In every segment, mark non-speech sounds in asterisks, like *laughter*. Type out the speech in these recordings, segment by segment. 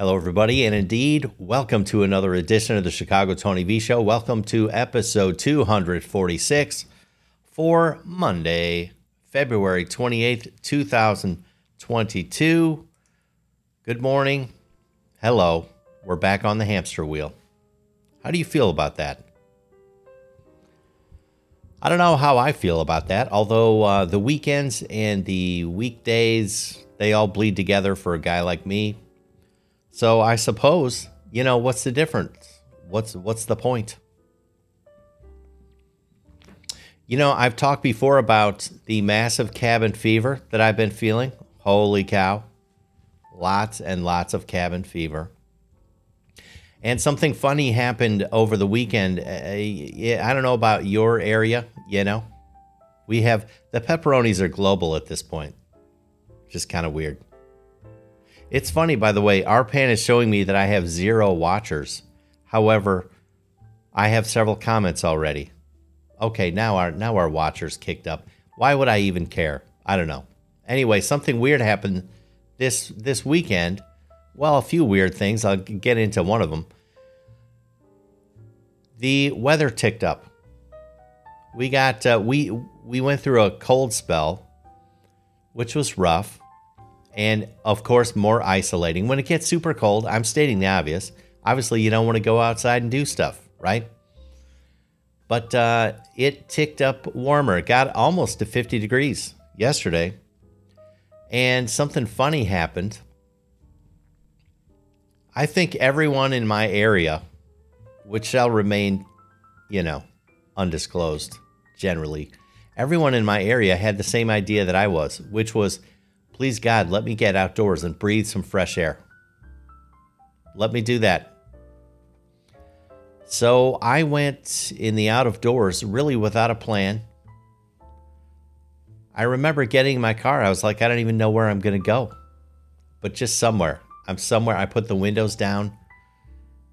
Hello, everybody, and indeed, welcome to another edition of the Chicago Tony V Show. Welcome to episode 246 for Monday, February 28th, 2022. Good morning. Hello. We're back on the hamster wheel. How do you feel about that? I don't know how I feel about that, although uh, the weekends and the weekdays, they all bleed together for a guy like me. So I suppose, you know, what's the difference? What's what's the point? You know, I've talked before about the massive cabin fever that I've been feeling. Holy cow. Lots and lots of cabin fever. And something funny happened over the weekend. Uh, I don't know about your area, you know. We have the pepperonis are global at this point. Just kind of weird. It's funny, by the way, RPAN is showing me that I have zero watchers. However, I have several comments already. Okay, now our now our watchers kicked up. Why would I even care? I don't know. Anyway, something weird happened this this weekend well, a few weird things. I'll get into one of them. The weather ticked up. We got uh, we we went through a cold spell, which was rough, and of course more isolating. When it gets super cold, I'm stating the obvious. Obviously, you don't want to go outside and do stuff, right? But uh, it ticked up warmer. It got almost to 50 degrees yesterday, and something funny happened I think everyone in my area, which shall remain, you know, undisclosed generally, everyone in my area had the same idea that I was, which was, please God, let me get outdoors and breathe some fresh air. Let me do that. So I went in the out of doors really without a plan. I remember getting in my car. I was like, I don't even know where I'm going to go, but just somewhere. I'm somewhere. I put the windows down.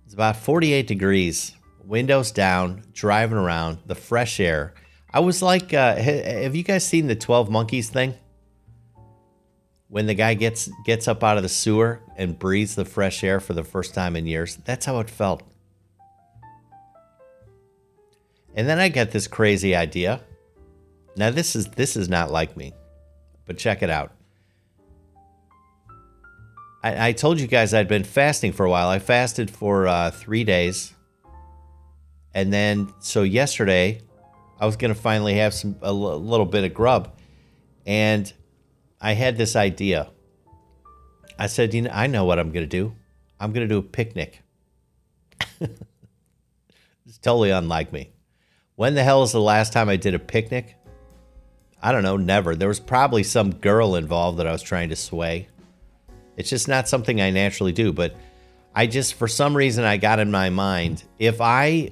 It's about 48 degrees. Windows down, driving around, the fresh air. I was like, uh, have you guys seen the 12 Monkeys thing? When the guy gets gets up out of the sewer and breathes the fresh air for the first time in years. That's how it felt. And then I get this crazy idea. Now this is this is not like me. But check it out. I, I, told you guys I'd been fasting for a while. I fasted for uh, three days, and then so yesterday, I was gonna finally have some a l- little bit of grub, and I had this idea. I said, you know, I know what I'm gonna do. I'm gonna do a picnic. *laughs* it's totally unlike me. When the hell is the last time I did a picnic? I don't know, never. There was probably some girl involved that I was trying to sway. It's just not something I naturally do. But I just, for some reason, I got in my mind if I,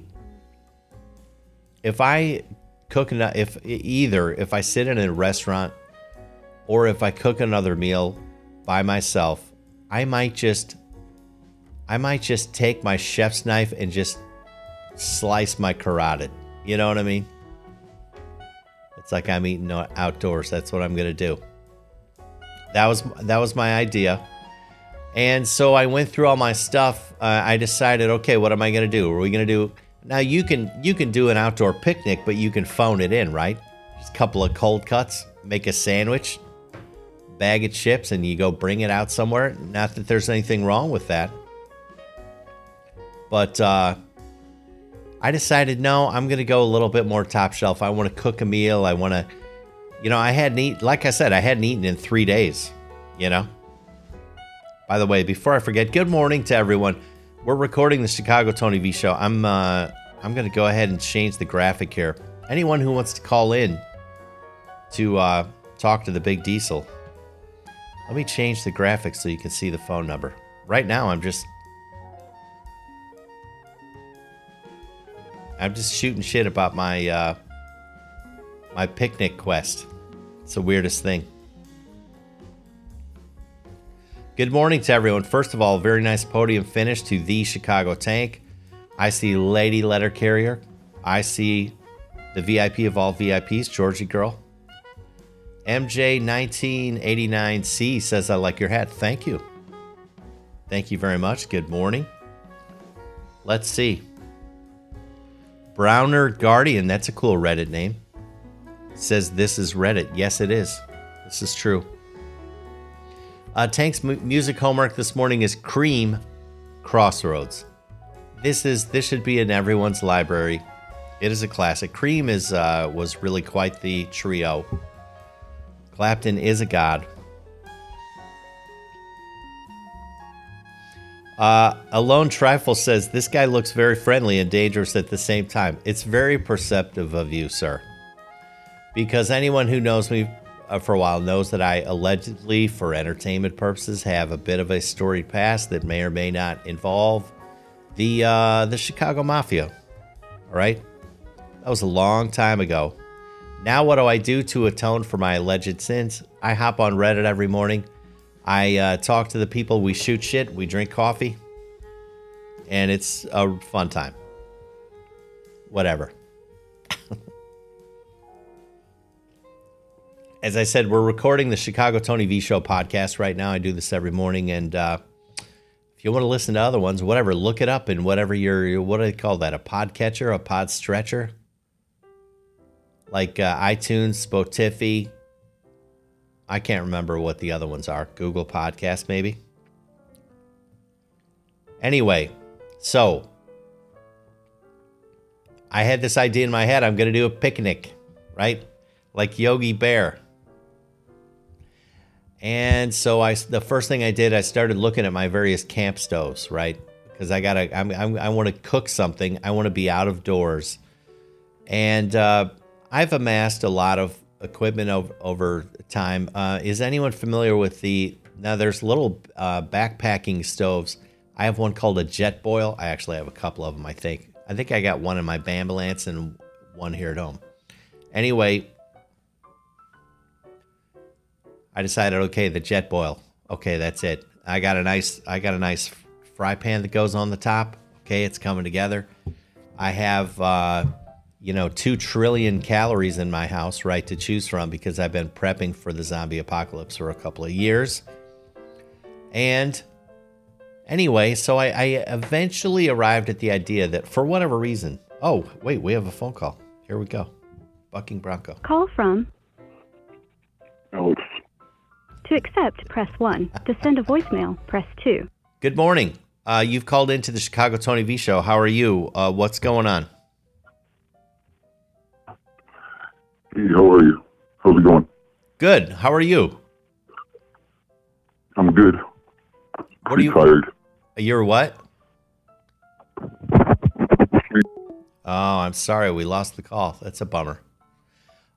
if I cook enough, if either if I sit in a restaurant or if I cook another meal by myself, I might just, I might just take my chef's knife and just slice my carotid. You know what I mean? It's like I'm eating outdoors. That's what I'm gonna do. That was that was my idea. And so I went through all my stuff. Uh, I decided, okay, what am I going to do? Are we going to do now? You can you can do an outdoor picnic, but you can phone it in, right? Just a couple of cold cuts, make a sandwich, bag of chips, and you go bring it out somewhere. Not that there's anything wrong with that, but uh, I decided no, I'm going to go a little bit more top shelf. I want to cook a meal. I want to, you know, I hadn't eaten. Like I said, I hadn't eaten in three days. You know. By the way, before I forget, good morning to everyone. We're recording the Chicago Tony V show. I'm uh, I'm going to go ahead and change the graphic here. Anyone who wants to call in to uh, talk to the Big Diesel, let me change the graphic so you can see the phone number. Right now, I'm just I'm just shooting shit about my uh, my picnic quest. It's the weirdest thing. Good morning to everyone. First of all, very nice podium finish to the Chicago Tank. I see Lady Letter Carrier. I see the VIP of all VIPs, Georgie Girl. MJ1989C says, I like your hat. Thank you. Thank you very much. Good morning. Let's see. Browner Guardian, that's a cool Reddit name. Says this is Reddit. Yes, it is. This is true. Uh, Tank's music homework this morning is Cream Crossroads. This is this should be in everyone's library. It is a classic. Cream is uh, was really quite the trio. Clapton is a god. Uh, Alone Trifle says this guy looks very friendly and dangerous at the same time. It's very perceptive of you, sir. Because anyone who knows me uh, for a while knows that I allegedly, for entertainment purposes, have a bit of a storied past that may or may not involve the uh, the Chicago Mafia. All right, that was a long time ago. Now, what do I do to atone for my alleged sins? I hop on Reddit every morning. I uh, talk to the people. We shoot shit. We drink coffee, and it's a fun time. Whatever. *laughs* As I said, we're recording the Chicago Tony V Show podcast right now. I do this every morning, and uh, if you want to listen to other ones, whatever, look it up in whatever your what do they call that? A podcatcher, a pod stretcher, like uh, iTunes, Spotify. I can't remember what the other ones are. Google Podcast, maybe. Anyway, so I had this idea in my head. I'm going to do a picnic, right? Like Yogi Bear. And so I, the first thing I did, I started looking at my various camp stoves, right? Because I gotta, I'm, I'm, i want to cook something. I want to be out of doors, and uh, I've amassed a lot of equipment over, over time. Uh, is anyone familiar with the? Now there's little uh, backpacking stoves. I have one called a Jetboil. I actually have a couple of them. I think. I think I got one in my Bambulance and one here at home. Anyway, I decided, okay, the Jetboil. Okay, that's it. I got a nice, I got a nice fry pan that goes on the top. Okay, it's coming together. I have, uh, you know, two trillion calories in my house, right, to choose from because I've been prepping for the zombie apocalypse for a couple of years. And anyway, so I, I eventually arrived at the idea that for whatever reason, oh, wait, we have a phone call. Here we go. Bucking Bronco. Call from Alex. to accept, press 1. To send a voicemail, press 2. Good morning. Uh, you've called into the Chicago Tony V Show. How are you? Uh, what's going on? Hey, how are you? How's it going? Good. How are you? I'm good. What are you? tired. You're what? Oh, I'm sorry. We lost the call. That's a bummer.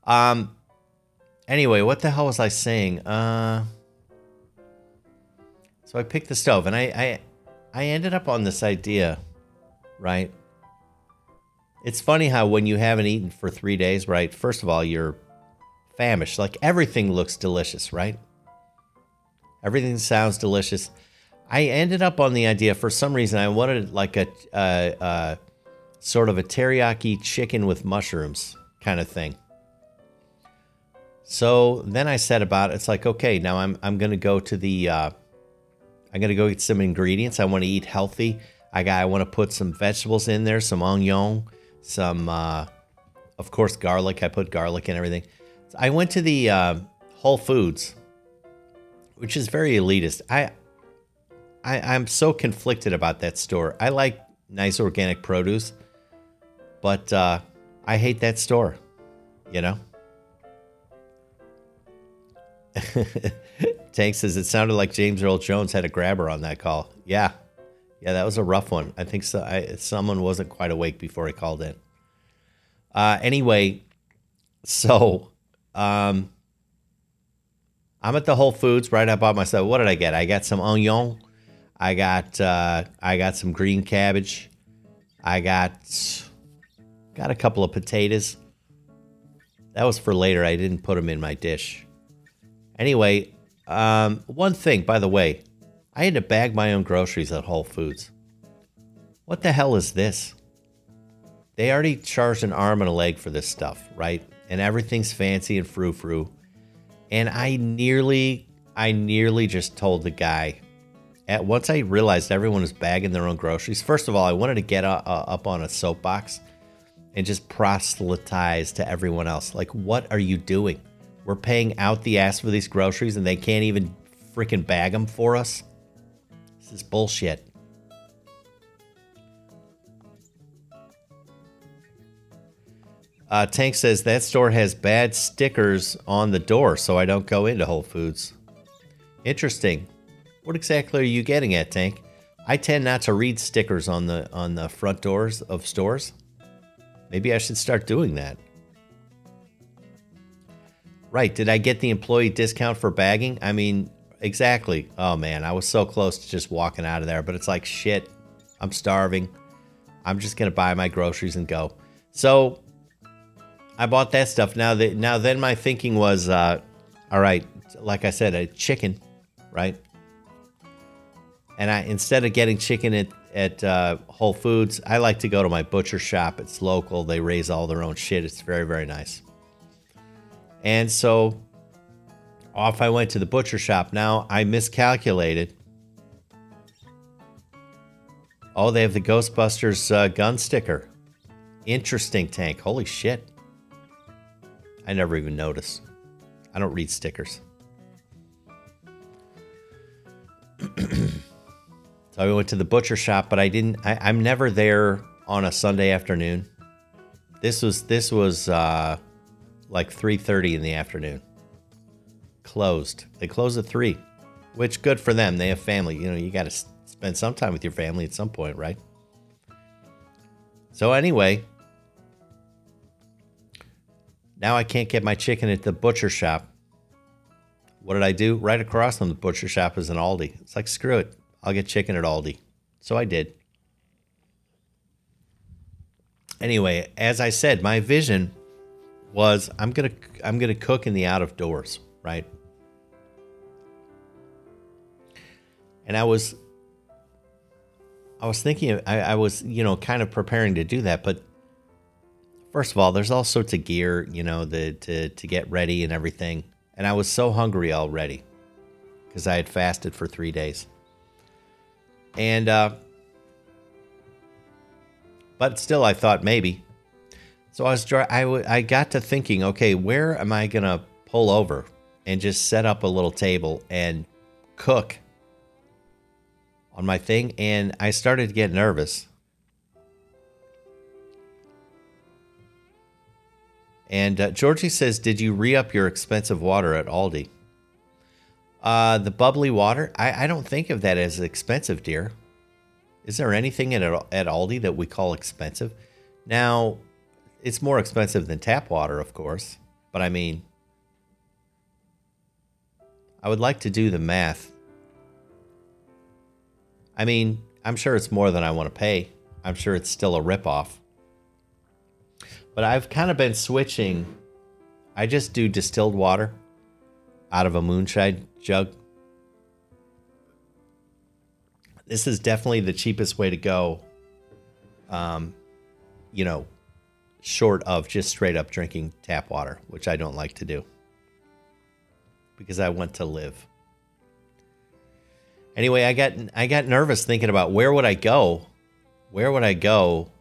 Um. Anyway, what the hell was I saying? Uh. So I picked the stove, and I I I ended up on this idea, right? It's funny how when you haven't eaten for three days, right? First of all, you're famished. Like everything looks delicious, right? Everything sounds delicious. I ended up on the idea for some reason. I wanted like a, uh, uh, sort of a teriyaki chicken with mushrooms kind of thing. So then I said about it, it's like okay, now I'm I'm gonna go to the uh, I'm gonna go get some ingredients. I want to eat healthy. I got I want to put some vegetables in there, some onion, some uh, of course garlic. I put garlic and everything. I went to the uh, Whole Foods, which is very elitist. I I, I'm so conflicted about that store. I like nice organic produce, but uh, I hate that store. You know. *laughs* Tank says it sounded like James Earl Jones had a grabber on that call. Yeah, yeah, that was a rough one. I think so. I, someone wasn't quite awake before he called in. Uh, anyway, so um, I'm at the Whole Foods. Right, I bought myself. What did I get? I got some onion. I got uh, I got some green cabbage. I got got a couple of potatoes. That was for later. I didn't put them in my dish. Anyway, um, one thing, by the way, I had to bag my own groceries at Whole Foods. What the hell is this? They already charged an arm and a leg for this stuff, right? And everything's fancy and frou frou. And I nearly, I nearly just told the guy, at once I realized everyone was bagging their own groceries. First of all, I wanted to get uh, uh, up on a soapbox and just proselytize to everyone else. Like, what are you doing? We're paying out the ass for these groceries, and they can't even freaking bag them for us. This is bullshit. Uh, Tank says that store has bad stickers on the door, so I don't go into Whole Foods. Interesting. What exactly are you getting at, Tank? I tend not to read stickers on the on the front doors of stores. Maybe I should start doing that. Right, did I get the employee discount for bagging? I mean, exactly. Oh man, I was so close to just walking out of there, but it's like shit. I'm starving. I'm just to buy my groceries and go. So, I bought that stuff. Now that now then my thinking was uh all right, like I said, a chicken, right? And I instead of getting chicken at at uh, Whole Foods, I like to go to my butcher shop. It's local. They raise all their own shit. It's very very nice. And so off I went to the butcher shop. Now I miscalculated. Oh, they have the Ghostbusters uh, gun sticker. Interesting tank. Holy shit. I never even noticed. I don't read stickers. *clears throat* so I went to the butcher shop, but I didn't. I, I'm never there on a Sunday afternoon. This was this was uh, like 3:30 in the afternoon. Closed. They close at three, which good for them. They have family. You know, you got to spend some time with your family at some point, right? So anyway, now I can't get my chicken at the butcher shop. What did I do? Right across from the butcher shop is an Aldi. It's like, screw it. I'll get chicken at Aldi. So I did. Anyway, as I said, my vision was I'm gonna I'm gonna cook in the out of doors, right? And I was I was thinking I, I was, you know, kind of preparing to do that, but First of all, there's all sorts of gear, you know, the to to get ready and everything. And I was so hungry already because I had fasted for three days. And uh, but still, I thought maybe. So I was dry, I, w- I got to thinking, okay, where am I gonna pull over and just set up a little table and cook on my thing? And I started to get nervous And uh, Georgie says, "Did you re-up your expensive water at Aldi?" Uh, the bubbly water. I, I don't think of that as expensive, dear. Is there anything at at Aldi that we call expensive? Now, it's more expensive than tap water, of course. But I mean, I would like to do the math. I mean, I'm sure it's more than I want to pay. I'm sure it's still a ripoff. But I've kind of been switching. I just do distilled water out of a moonshine jug. This is definitely the cheapest way to go. Um, you know, short of just straight up drinking tap water, which I don't like to do because I want to live. Anyway, I got I got nervous thinking about where would I go? Where would I go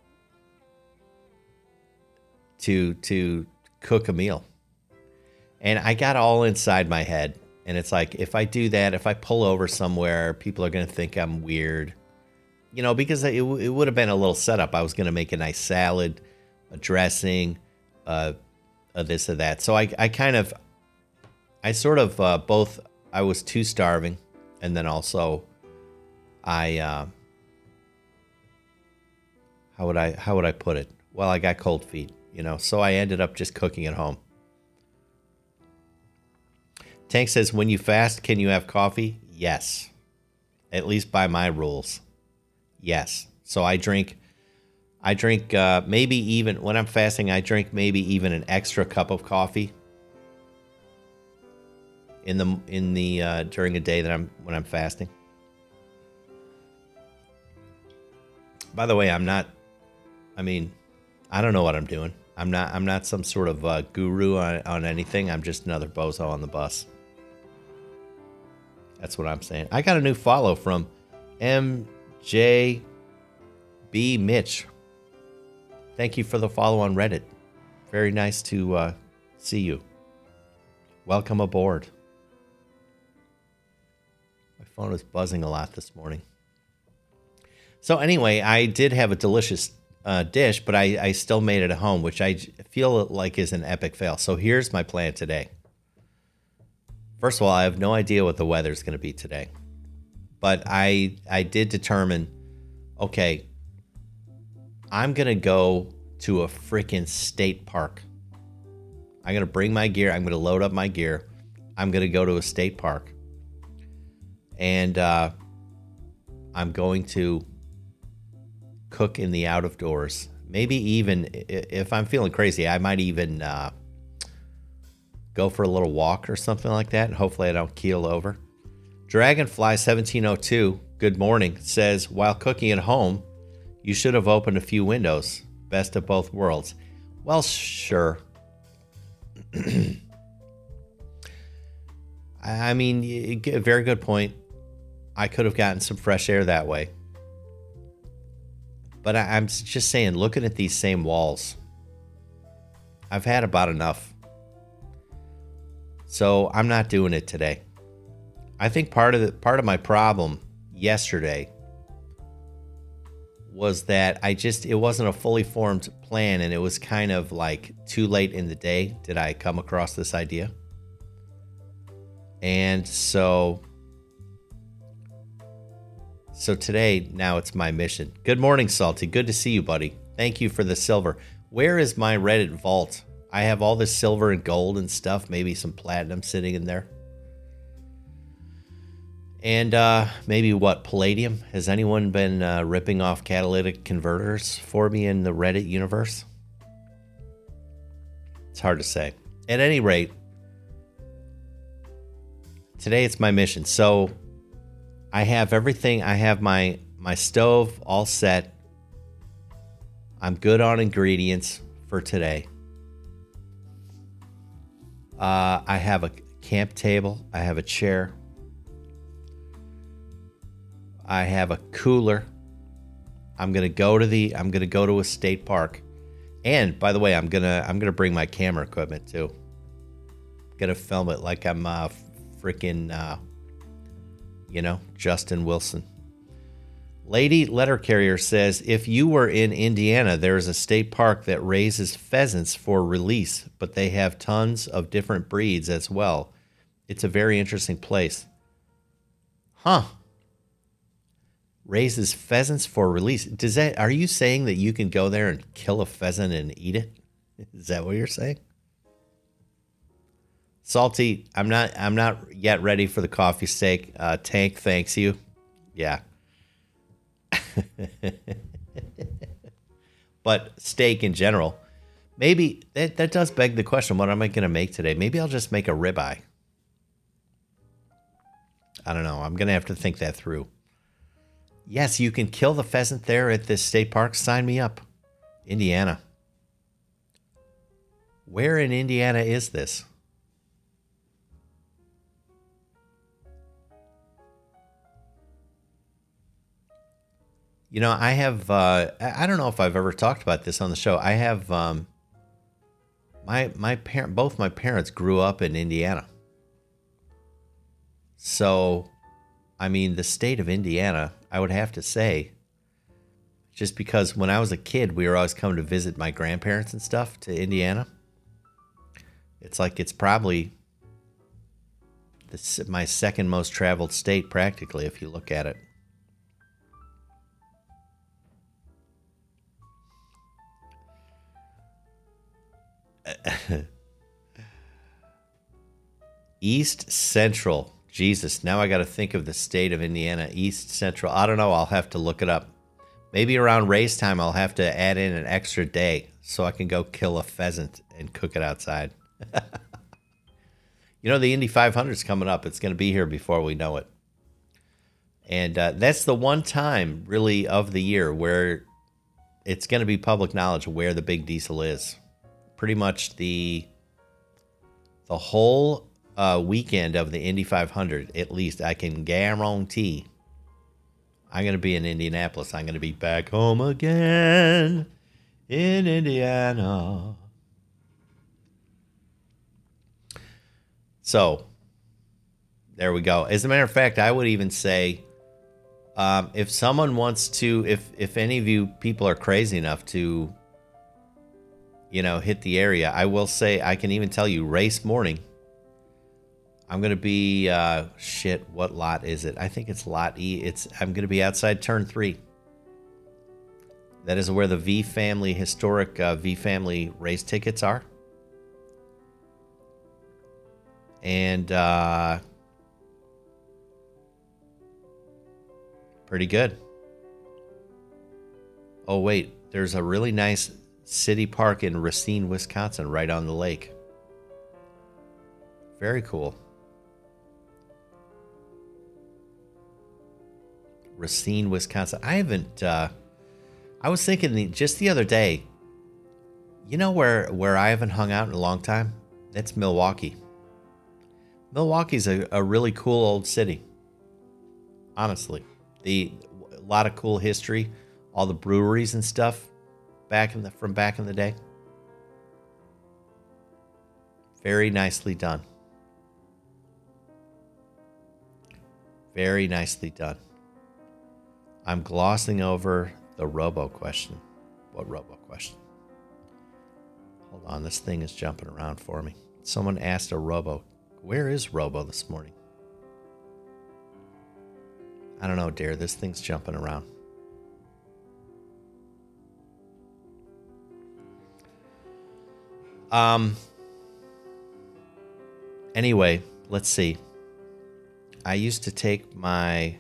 to to cook a meal. And I got all inside my head. And it's like, if I do that, if I pull over somewhere, people are going to think I'm weird. You know, because it, it would have been a little setup. I was going to make a nice salad, a dressing, uh, a this or that. So I, I kind of, I sort of uh, both, I was too starving. And then also, I, uh, how would I, how would I put it? Well, I got cold feet you know, so I ended up just cooking at home. Tank says, when you fast, can you have coffee? Yes. At least by my rules. Yes. So I drink, I drink uh, maybe even when I'm fasting, I drink maybe even an extra cup of coffee in the in the uh, during a day that I'm when I'm fasting. By the way, I'm not. I mean, I don't know what I'm doing. I'm not. I'm not some sort of uh, guru on, on anything. I'm just another bozo on the bus. That's what I'm saying. I got a new follow from MJB Mitch. Thank you for the follow on Reddit. Very nice to uh, see you. Welcome aboard. Phone is buzzing a lot this morning. So, anyway, I did have a delicious uh, dish, but I, I still made it at home, which I feel like is an epic fail. So, here's my plan today. First of all, I have no idea what the weather is going to be today. But I I did determine okay, I'm going to go to a freaking state park. I'm going to bring my gear, I'm going to load up my gear. I'm going to go to a state park. And uh, I'm going to cook in the out of doors. Maybe even if I'm feeling crazy, I might even uh, go for a little walk or something like that. And hopefully I don't keel over. Dragonfly1702, good morning, says while cooking at home, you should have opened a few windows. Best of both worlds. Well, sure. *clears throat* I mean, very good point. I could have gotten some fresh air that way. But I'm just saying, looking at these same walls, I've had about enough. So I'm not doing it today. I think part of the part of my problem yesterday was that I just it wasn't a fully formed plan and it was kind of like too late in the day did I come across this idea. And so so today now it's my mission. Good morning Salty. Good to see you, buddy. Thank you for the silver. Where is my Reddit vault? I have all this silver and gold and stuff, maybe some platinum sitting in there. And uh, maybe what, Palladium? Has anyone been uh, ripping off catalytic converters for me in the Reddit universe? It's hard to say. At any rate, today it's my mission. So I have everything. I have my my stove all set. I'm good on ingredients for today. Uh, I have a camp table. I have a chair. I have a cooler. I'm gonna go to the. I'm gonna go to a state park, and by the way, I'm gonna I'm gonna bring my camera equipment too. I'm gonna film it like I'm uh, freaking, uh, you know, Justin Wilson. Lady Letter Carrier says if you were in Indiana, there is a state park that raises pheasants for release, but they have tons of different breeds as well. It's a very interesting place. Huh raises pheasants for release. Does that are you saying that you can go there and kill a pheasant and eat it? *laughs* Is that what you're saying? Salty, I'm not I'm not yet ready for the coffee steak. Uh, Tank thanks you. Yeah. *laughs* but steak in general. Maybe that, that does beg the question what am I going to make today? Maybe I'll just make a ribeye. I don't know. I'm going to have to think that through. Yes, you can kill the pheasant there at this state park. Sign me up. Indiana. Where in Indiana is this? You know, I have, uh, I don't know if I've ever talked about this on the show. I have, um, my, my parent, both my parents grew up in Indiana. So, I mean, the state of Indiana I would have to say, just because when I was a kid, we were always coming to visit my grandparents and stuff to Indiana. It's like it's probably my second most traveled state, practically, if you look at it. *laughs* East Central Jesus, now I got to think of the state of Indiana, East Central. I don't know. I'll have to look it up. Maybe around race time, I'll have to add in an extra day so I can go kill a pheasant and cook it outside. *laughs* you know, the Indy 500 is coming up. It's going to be here before we know it. And uh, that's the one time, really, of the year where it's going to be public knowledge where the big diesel is. Pretty much the the whole uh, weekend of the Indy 500, at least I can guarantee I'm going to be in Indianapolis. I'm going to be back home again in Indiana. So, there we go. As a matter of fact, I would even say um, if someone wants to, if if any of you people are crazy enough to, you know, hit the area, I will say I can even tell you race morning. I'm gonna be uh, shit. What lot is it? I think it's lot E. It's I'm gonna be outside turn three. That is where the V family historic uh, V family race tickets are. And uh, pretty good. Oh wait, there's a really nice city park in Racine, Wisconsin, right on the lake. Very cool. Racine, Wisconsin. I haven't. Uh, I was thinking just the other day. You know where where I haven't hung out in a long time? That's Milwaukee. Milwaukee's a, a really cool old city. Honestly, the a lot of cool history, all the breweries and stuff back in the from back in the day. Very nicely done. Very nicely done. I'm glossing over the robo question. What robo question? Hold on, this thing is jumping around for me. Someone asked a robo. Where is robo this morning? I don't know, dear. This thing's jumping around. Um. Anyway, let's see. I used to take my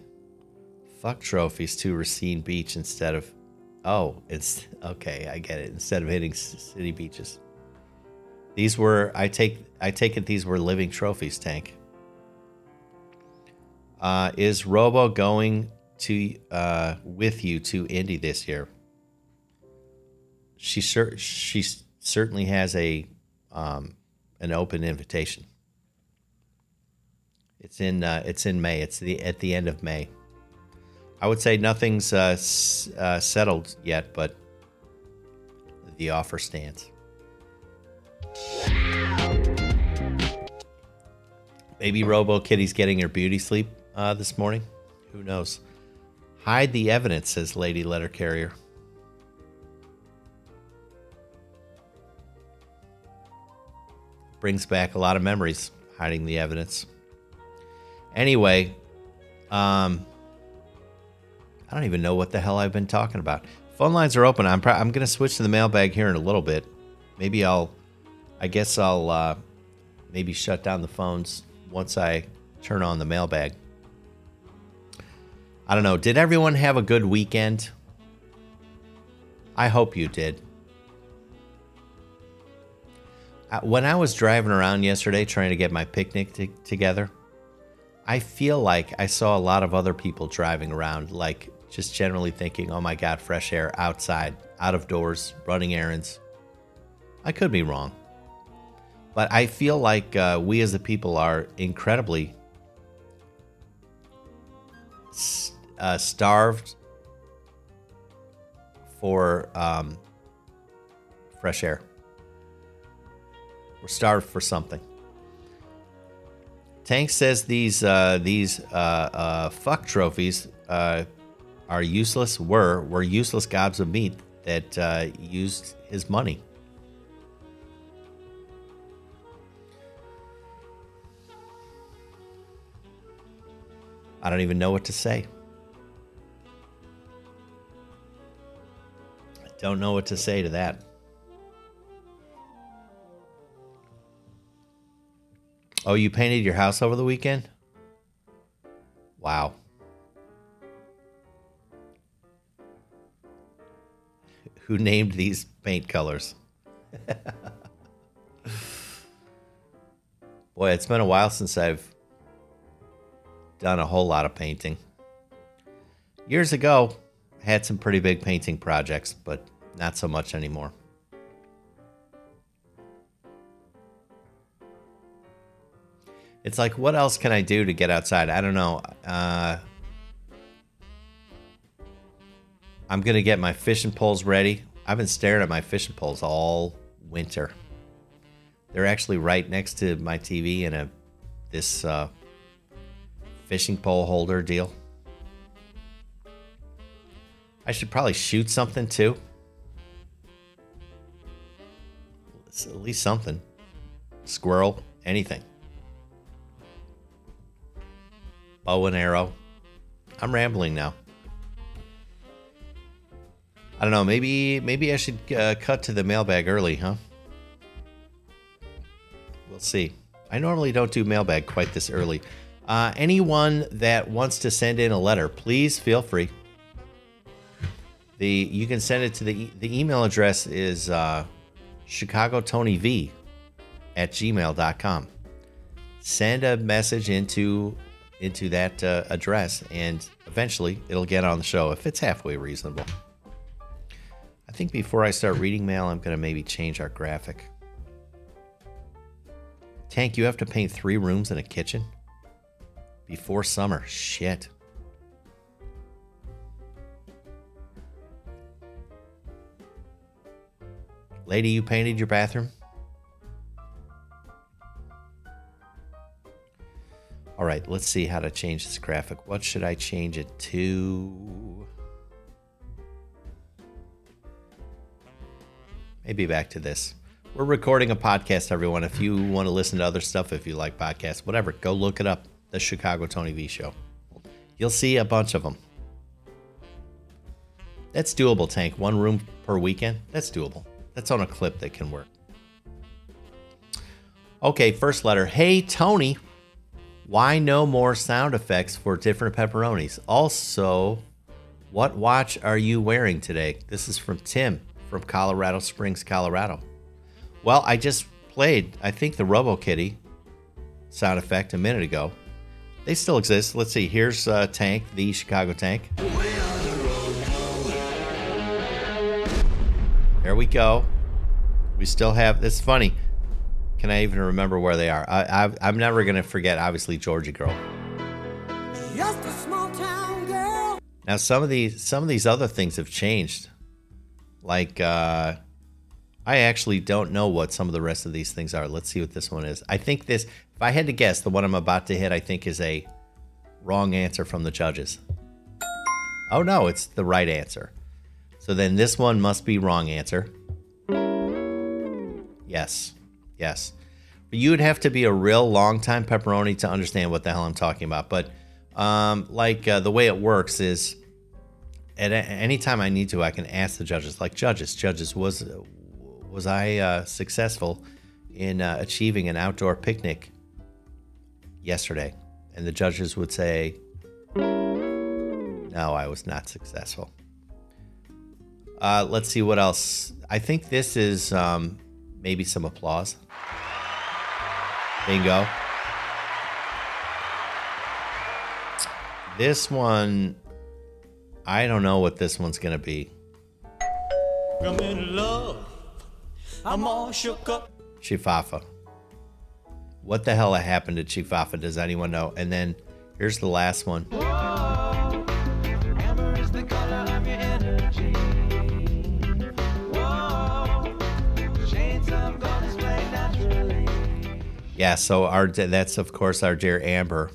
fuck trophies to Racine Beach instead of. Oh, it's okay. I get it. Instead of hitting city beaches. These were I take I take it these were living trophies. Tank. Uh, is Robo going to uh, with you to Indy this year? She sure she certainly has a um, an open invitation. It's in uh, it's in May. It's the at the end of May. I would say nothing's uh, s- uh, settled yet, but the offer stands. Maybe Robo Kitty's getting her beauty sleep uh, this morning. Who knows? Hide the evidence, says Lady Letter Carrier. Brings back a lot of memories, hiding the evidence. Anyway, um, I don't even know what the hell I've been talking about. Phone lines are open. I'm, pro- I'm going to switch to the mailbag here in a little bit. Maybe I'll, I guess I'll uh, maybe shut down the phones once I turn on the mailbag. I don't know. Did everyone have a good weekend? I hope you did. When I was driving around yesterday trying to get my picnic t- together, I feel like I saw a lot of other people driving around, like just generally thinking, oh my God, fresh air outside, out of doors, running errands. I could be wrong. But I feel like uh, we as a people are incredibly uh, starved for um, fresh air. We're starved for something. Tank says these uh, these uh, uh, fuck trophies uh, are useless. Were were useless gobs of meat that uh, used his money. I don't even know what to say. I don't know what to say to that. Oh, you painted your house over the weekend? Wow. Who named these paint colors? *laughs* Boy, it's been a while since I've done a whole lot of painting. Years ago, I had some pretty big painting projects, but not so much anymore. It's like, what else can I do to get outside? I don't know. Uh, I'm gonna get my fishing poles ready. I've been staring at my fishing poles all winter. They're actually right next to my TV in a this uh, fishing pole holder deal. I should probably shoot something too. It's at least something. Squirrel, anything. Bow and arrow. I'm rambling now. I don't know. Maybe maybe I should uh, cut to the mailbag early, huh? We'll see. I normally don't do mailbag quite this early. Uh, anyone that wants to send in a letter, please feel free. The you can send it to the the email address is uh, Chicago Tony V at gmail.com. Send a message into into that uh, address, and eventually it'll get on the show if it's halfway reasonable. I think before I start reading mail, I'm going to maybe change our graphic. Tank, you have to paint three rooms and a kitchen before summer. Shit. Lady, you painted your bathroom? Right, let's see how to change this graphic. What should I change it to? Maybe back to this. We're recording a podcast, everyone. If you want to listen to other stuff, if you like podcasts, whatever, go look it up. The Chicago Tony V Show. You'll see a bunch of them. That's doable, Tank. One room per weekend. That's doable. That's on a clip that can work. Okay, first letter. Hey, Tony. Why no more sound effects for different pepperonis? Also, what watch are you wearing today? This is from Tim from Colorado Springs, Colorado. Well, I just played, I think, the Robo Kitty sound effect a minute ago. They still exist. Let's see. Here's uh, Tank, the Chicago Tank. There we go. We still have. This funny. Can I even remember where they are? I, I, I'm never gonna forget. Obviously, Georgia Girl. Just a small town girl. Now some of these some of these other things have changed. Like uh I actually don't know what some of the rest of these things are. Let's see what this one is. I think this if I had to guess, the one I'm about to hit I think is a wrong answer from the judges. Oh no, it's the right answer. So then this one must be wrong answer. Yes. Yes. But you would have to be a real long time pepperoni to understand what the hell I'm talking about. But um, like uh, the way it works is at any time I need to, I can ask the judges, like judges, judges, was was I uh, successful in uh, achieving an outdoor picnic yesterday? And the judges would say, no, I was not successful. Uh, let's see what else. I think this is um, maybe some applause. Bingo. This one, I don't know what this one's gonna be. I'm in love. I'm all shook up. Chifafa. What the hell happened to Chifafa? Does anyone know? And then here's the last one. Yeah, so our that's of course our dear Amber.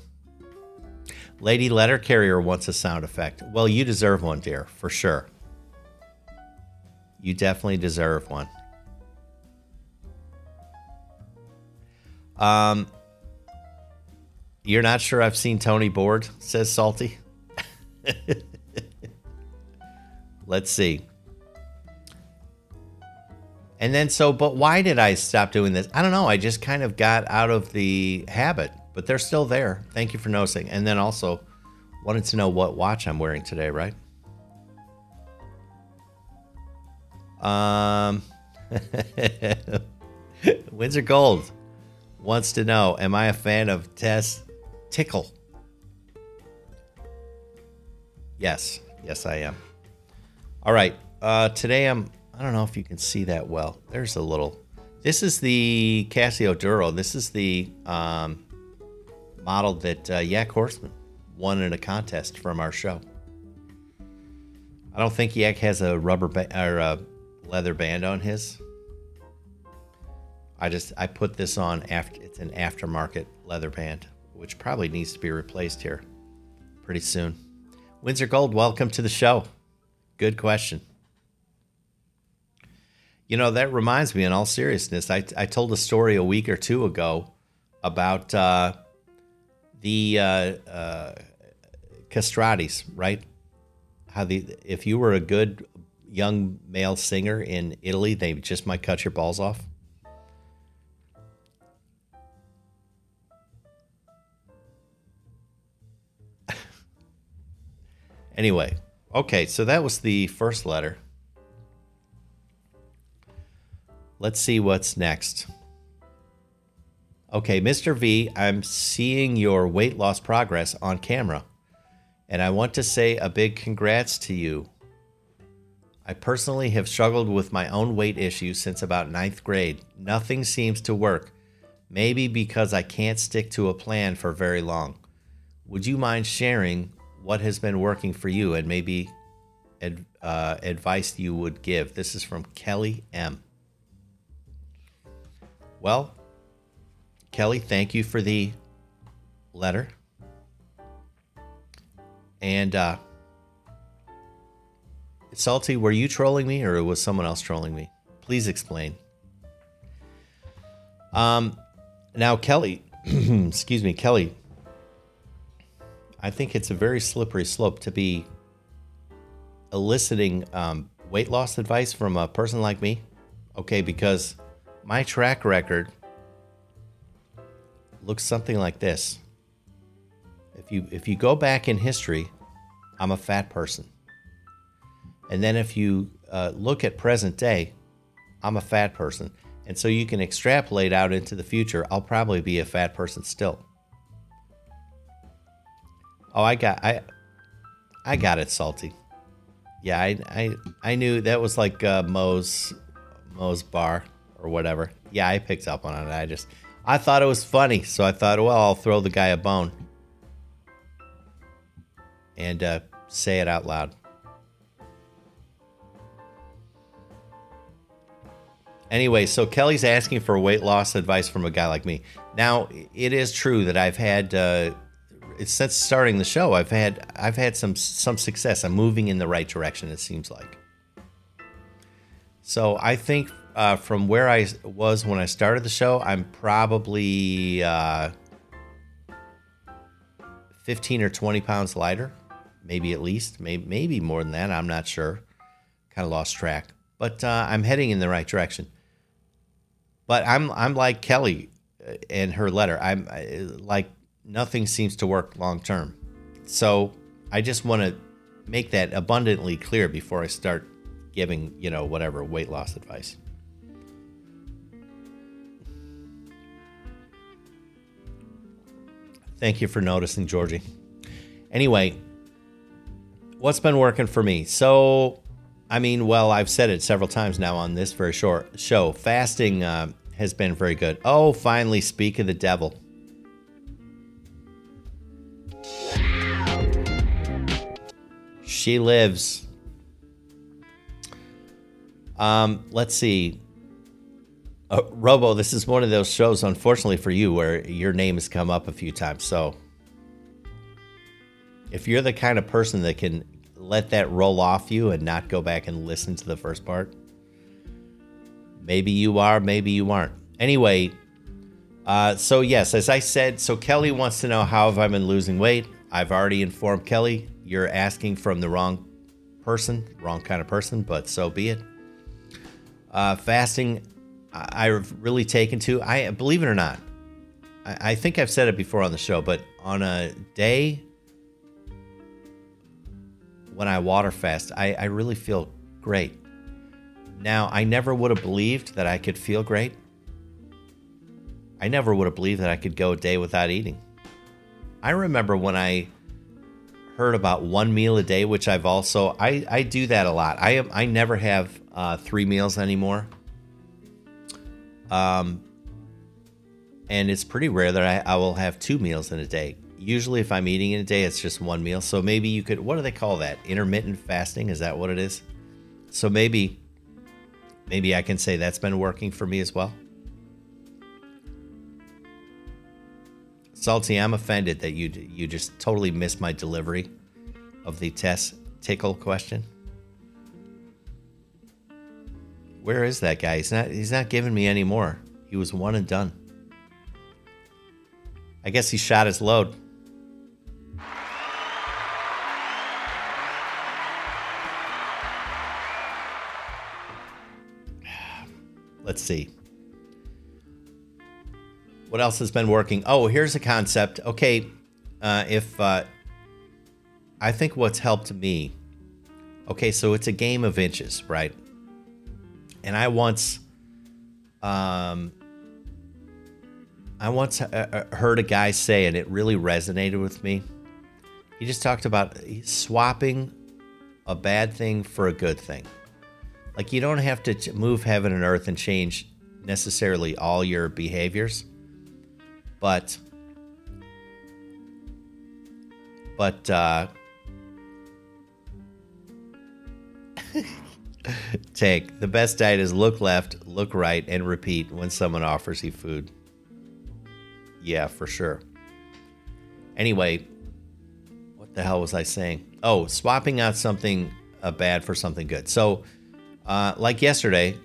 Lady Letter Carrier wants a sound effect. Well, you deserve one, dear, for sure. You definitely deserve one. Um, you're not sure I've seen Tony bored, says Salty. *laughs* Let's see. And then so, but why did I stop doing this? I don't know. I just kind of got out of the habit, but they're still there. Thank you for noticing. And then also wanted to know what watch I'm wearing today, right? Um, *laughs* Windsor Gold wants to know Am I a fan of Tess Tickle? Yes, yes, I am. All right, uh, today I'm, I don't know if you can see that well. There's a little, this is the Casio Duro. This is the um, model that uh, Yak Horseman won in a contest from our show. I don't think Yak has a rubber ba- or a leather band on his. I just I put this on after it's an aftermarket leather band, which probably needs to be replaced here pretty soon. Windsor Gold, welcome to the show. Good question. You know, that reminds me, in all seriousness, I, I told a story a week or two ago about uh, the uh, uh, castratis, right? How the if you were a good young male singer in Italy, they just might cut your balls off. *laughs* anyway, okay, so that was the first letter. Let's see what's next. Okay, Mr. V, I'm seeing your weight loss progress on camera, and I want to say a big congrats to you. I personally have struggled with my own weight issues since about ninth grade. Nothing seems to work, maybe because I can't stick to a plan for very long. Would you mind sharing what has been working for you and maybe ad, uh, advice you would give? This is from Kelly M. Well, Kelly, thank you for the letter. And uh, Salty, were you trolling me or was someone else trolling me? Please explain. Um, now, Kelly, *clears throat* excuse me, Kelly, I think it's a very slippery slope to be eliciting um, weight loss advice from a person like me. Okay, because my track record looks something like this. If you if you go back in history, I'm a fat person. And then if you uh, look at present day, I'm a fat person. And so you can extrapolate out into the future, I'll probably be a fat person still. Oh, I got I I got it salty. Yeah, I I I knew that was like uh, Moe's Moe's bar or whatever. Yeah, I picked up on it. I just I thought it was funny, so I thought, well, I'll throw the guy a bone and uh, say it out loud. Anyway, so Kelly's asking for weight loss advice from a guy like me. Now, it is true that I've had uh, since starting the show, I've had I've had some some success. I'm moving in the right direction. It seems like. So I think uh, from where I was when I started the show, I'm probably uh, 15 or 20 pounds lighter, maybe at least, maybe maybe more than that. I'm not sure. Kind of lost track, but uh, I'm heading in the right direction. But I'm I'm like Kelly in her letter. I'm like nothing seems to work long term. So I just want to make that abundantly clear before I start giving, you know, whatever weight loss advice. Thank you for noticing, Georgie. Anyway, what's been working for me? So, I mean, well, I've said it several times now on this very short show. Fasting uh, has been very good. Oh, finally, speak of the devil. She lives. Um, let's see. Uh, Robo, this is one of those shows, unfortunately for you, where your name has come up a few times. So, if you're the kind of person that can let that roll off you and not go back and listen to the first part, maybe you are, maybe you aren't. Anyway, uh, so yes, as I said, so Kelly wants to know how have I been losing weight. I've already informed Kelly you're asking from the wrong person, wrong kind of person, but so be it. Uh, fasting, I've really taken to. I believe it or not, I, I think I've said it before on the show, but on a day when I water fast, I, I really feel great. Now, I never would have believed that I could feel great. I never would have believed that I could go a day without eating. I remember when I heard about one meal a day, which I've also I, I do that a lot. I I never have uh, three meals anymore. Um, and it's pretty rare that I, I will have two meals in a day. usually if I'm eating in a day, it's just one meal. So maybe you could, what do they call that? Intermittent fasting? Is that what it is? So maybe, maybe I can say that's been working for me as well. Salty, I'm offended that you you just totally missed my delivery of the test tickle question. Where is that guy? He's not he's not giving me any more. He was one and done. I guess he shot his load. *sighs* Let's see. What else has been working? Oh, here's a concept. Okay, uh, if uh, I think what's helped me. Okay, so it's a game of inches, right? And I once, um, I once uh, uh, heard a guy say, and it really resonated with me. He just talked about swapping a bad thing for a good thing. Like you don't have to move heaven and earth and change necessarily all your behaviors, but but uh, *laughs* *laughs* take the best diet is look left, look right, and repeat when someone offers you food. Yeah, for sure. Anyway, what the hell was I saying? Oh, swapping out something uh, bad for something good. So, uh, like yesterday,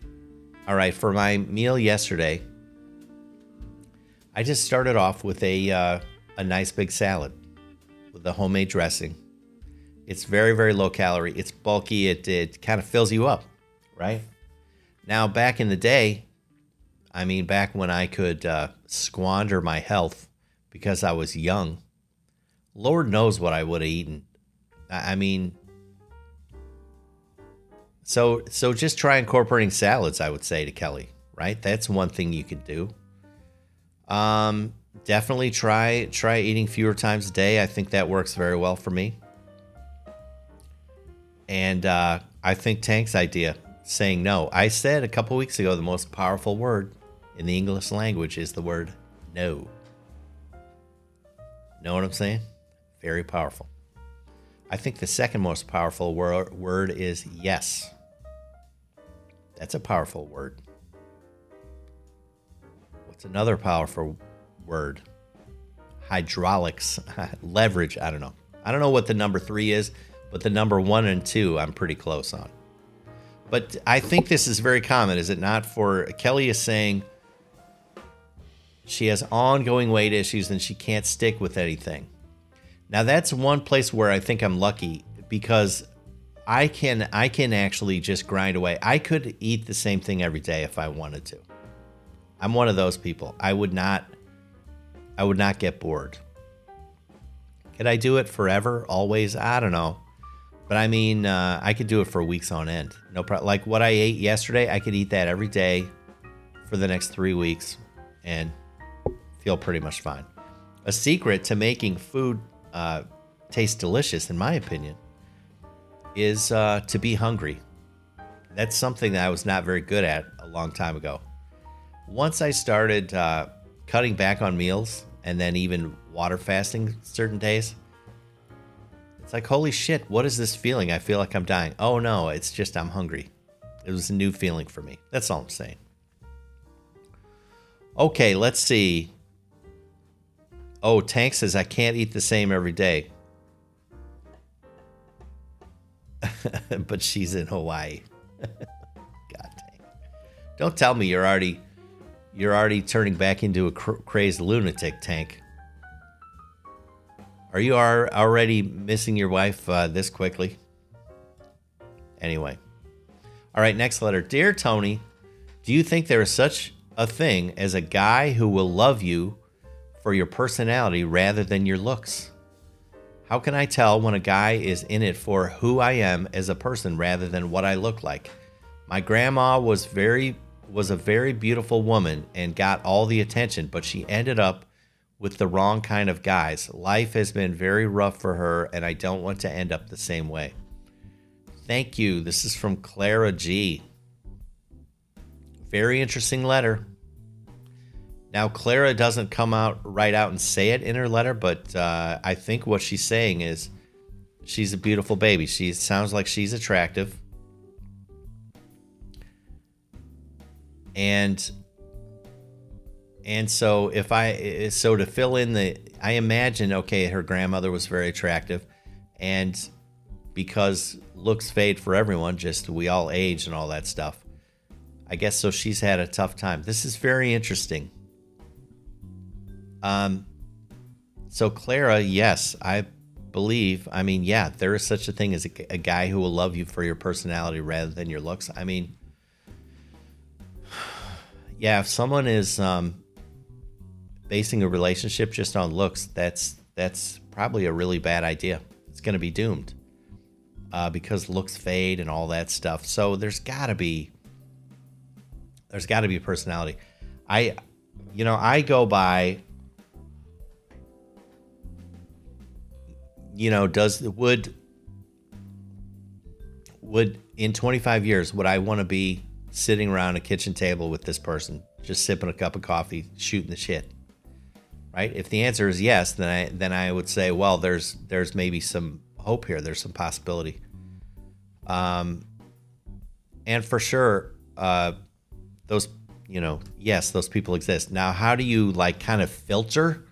all right, for my meal yesterday, I just started off with a uh, a nice big salad with a homemade dressing. It's very very low calorie. It's bulky. It it kind of fills you up, right? Now back in the day, I mean back when I could uh, squander my health because I was young. Lord knows what I would have eaten. I I mean, so so just try incorporating salads, I would say to Kelly, right? That's one thing you could do. Um definitely try try eating fewer times a day. I think that works very well for me. And uh I think Tank's idea saying no. I said a couple weeks ago the most powerful word in the English language is the word no. Know what I'm saying? Very powerful. I think the second most powerful wor- word is yes. That's a powerful word. What's another powerful word? Hydraulics, *laughs* leverage. I don't know. I don't know what the number three is, but the number one and two, I'm pretty close on. But I think this is very common, is it not? For Kelly is saying she has ongoing weight issues and she can't stick with anything. Now that's one place where I think I'm lucky because I can I can actually just grind away. I could eat the same thing every day if I wanted to. I'm one of those people. I would not I would not get bored. Could I do it forever, always? I don't know. But I mean, uh, I could do it for weeks on end. No problem. Like what I ate yesterday, I could eat that every day for the next three weeks and feel pretty much fine. A secret to making food uh, taste delicious, in my opinion, is uh, to be hungry. That's something that I was not very good at a long time ago. Once I started uh, cutting back on meals and then even water fasting certain days, it's like, holy shit, what is this feeling? I feel like I'm dying. Oh no, it's just I'm hungry. It was a new feeling for me. That's all I'm saying. Okay, let's see. Oh, Tank says I can't eat the same every day. *laughs* but she's in Hawaii. *laughs* God dang. Don't tell me you're already you're already turning back into a cr- crazed lunatic, Tank. Are you are already missing your wife uh, this quickly? Anyway. All right, next letter. Dear Tony, do you think there is such a thing as a guy who will love you for your personality rather than your looks? How can I tell when a guy is in it for who I am as a person rather than what I look like? My grandma was very was a very beautiful woman and got all the attention, but she ended up with the wrong kind of guys. Life has been very rough for her and I don't want to end up the same way. Thank you. This is from Clara G. Very interesting letter. Now, Clara doesn't come out right out and say it in her letter, but uh, I think what she's saying is she's a beautiful baby. She sounds like she's attractive. And and so if I so to fill in the I imagine okay, her grandmother was very attractive and because looks fade for everyone, just we all age and all that stuff. I guess so she's had a tough time. This is very interesting. Um so Clara, yes, I believe, I mean, yeah, there is such a thing as a, a guy who will love you for your personality rather than your looks. I mean, *sighs* yeah, if someone is um basing a relationship just on looks, that's that's probably a really bad idea. It's going to be doomed uh, because looks fade and all that stuff. So there's got to be there's got to be personality. I, you know, I go by. You know, does would would in 25 years would I want to be sitting around a kitchen table with this person, just sipping a cup of coffee, shooting the shit? Right? If the answer is yes, then I then I would say, well, there's there's maybe some hope here. There's some possibility. Um, and for sure, uh, those you know, yes, those people exist. Now, how do you like kind of filter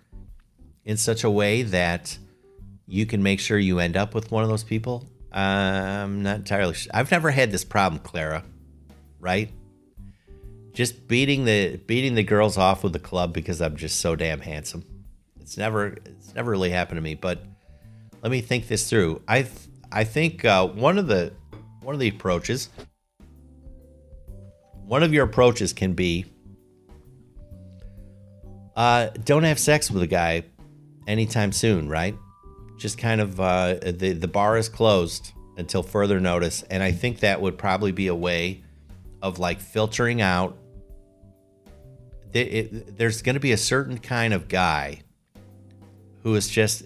in such a way that you can make sure you end up with one of those people? I'm not entirely sure. I've never had this problem, Clara. Right? Just beating the beating the girls off with the club because I'm just so damn handsome. It's never it's never really happened to me, but let me think this through. I th- I think uh, one of the one of the approaches one of your approaches can be uh, don't have sex with a guy anytime soon, right? Just kind of uh, the the bar is closed until further notice, and I think that would probably be a way of like filtering out it, there's going to be a certain kind of guy who is just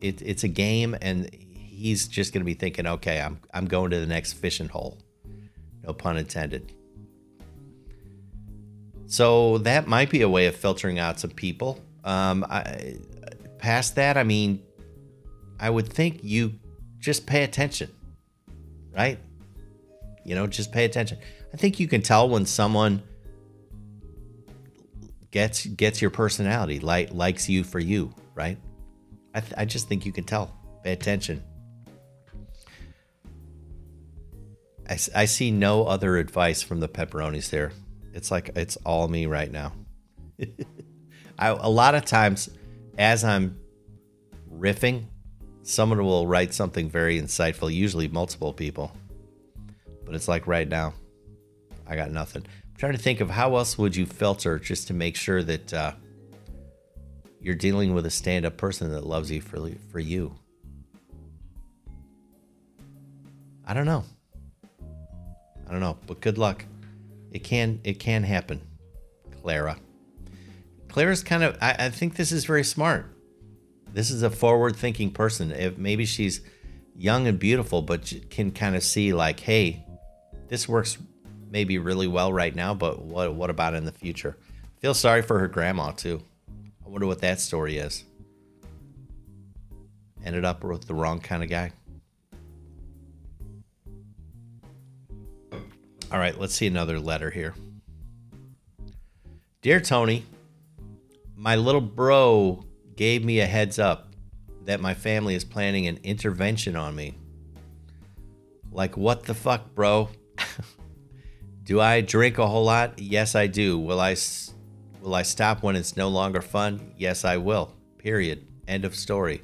it, it's a game and he's just going to be thinking okay i'm i'm going to the next fishing hole. No pun intended. So that might be a way of filtering out some people. Um I, past that i mean i would think you just pay attention right? You know just pay attention. I think you can tell when someone gets gets your personality, like likes you for you, right? I, th- I just think you can tell. Pay attention. I, I see no other advice from the pepperonis there. It's like it's all me right now. *laughs* I, a lot of times, as I'm riffing, someone will write something very insightful, usually multiple people. But it's like right now, I got nothing. Trying to think of how else would you filter just to make sure that uh, you're dealing with a stand-up person that loves you for for you. I don't know. I don't know, but good luck. It can it can happen, Clara. Clara's kind of I, I think this is very smart. This is a forward-thinking person. If maybe she's young and beautiful, but can kind of see like, hey, this works maybe really well right now, but what what about in the future? Feel sorry for her grandma too. I wonder what that story is. Ended up with the wrong kind of guy. All right, let's see another letter here. Dear Tony, my little bro gave me a heads up that my family is planning an intervention on me. Like, what the fuck, bro? *laughs* Do I drink a whole lot? Yes, I do. Will I will I stop when it's no longer fun? Yes, I will. Period. End of story.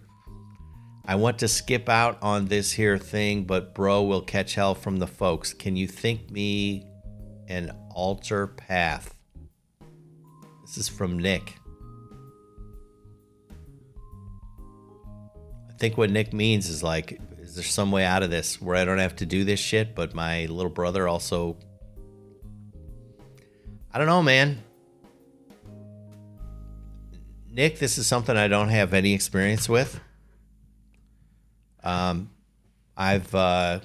I want to skip out on this here thing, but bro will catch hell from the folks. Can you think me an alter path? This is from Nick. I think what Nick means is like, is there some way out of this where I don't have to do this shit, but my little brother also I don't know, man. Nick, this is something I don't have any experience with. Um, I've uh,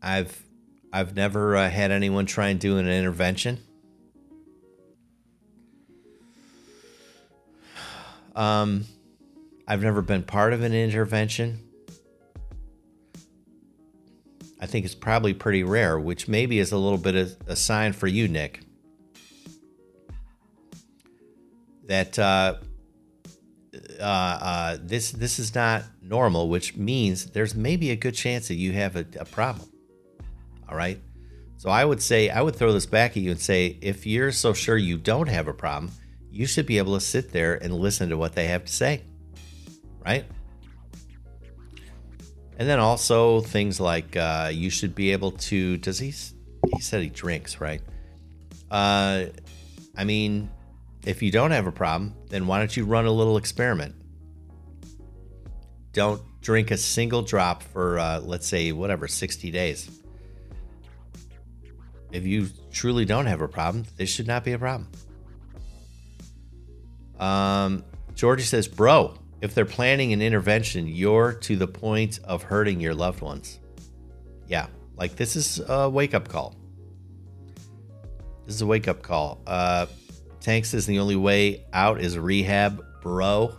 I've I've never uh, had anyone try and do an intervention. Um, I've never been part of an intervention. I think it's probably pretty rare, which maybe is a little bit of a sign for you, Nick. That uh, uh, uh, this this is not normal, which means there's maybe a good chance that you have a, a problem. All right. So I would say I would throw this back at you and say if you're so sure you don't have a problem, you should be able to sit there and listen to what they have to say. Right? And then also things like uh, you should be able to. Does he? He said he drinks, right? Uh, I mean, if you don't have a problem, then why don't you run a little experiment? Don't drink a single drop for, uh, let's say, whatever, 60 days. If you truly don't have a problem, this should not be a problem. Um, Georgie says, Bro, if they're planning an intervention, you're to the point of hurting your loved ones. Yeah, like this is a wake up call. This is a wake up call. Uh, says the only way out is rehab, bro.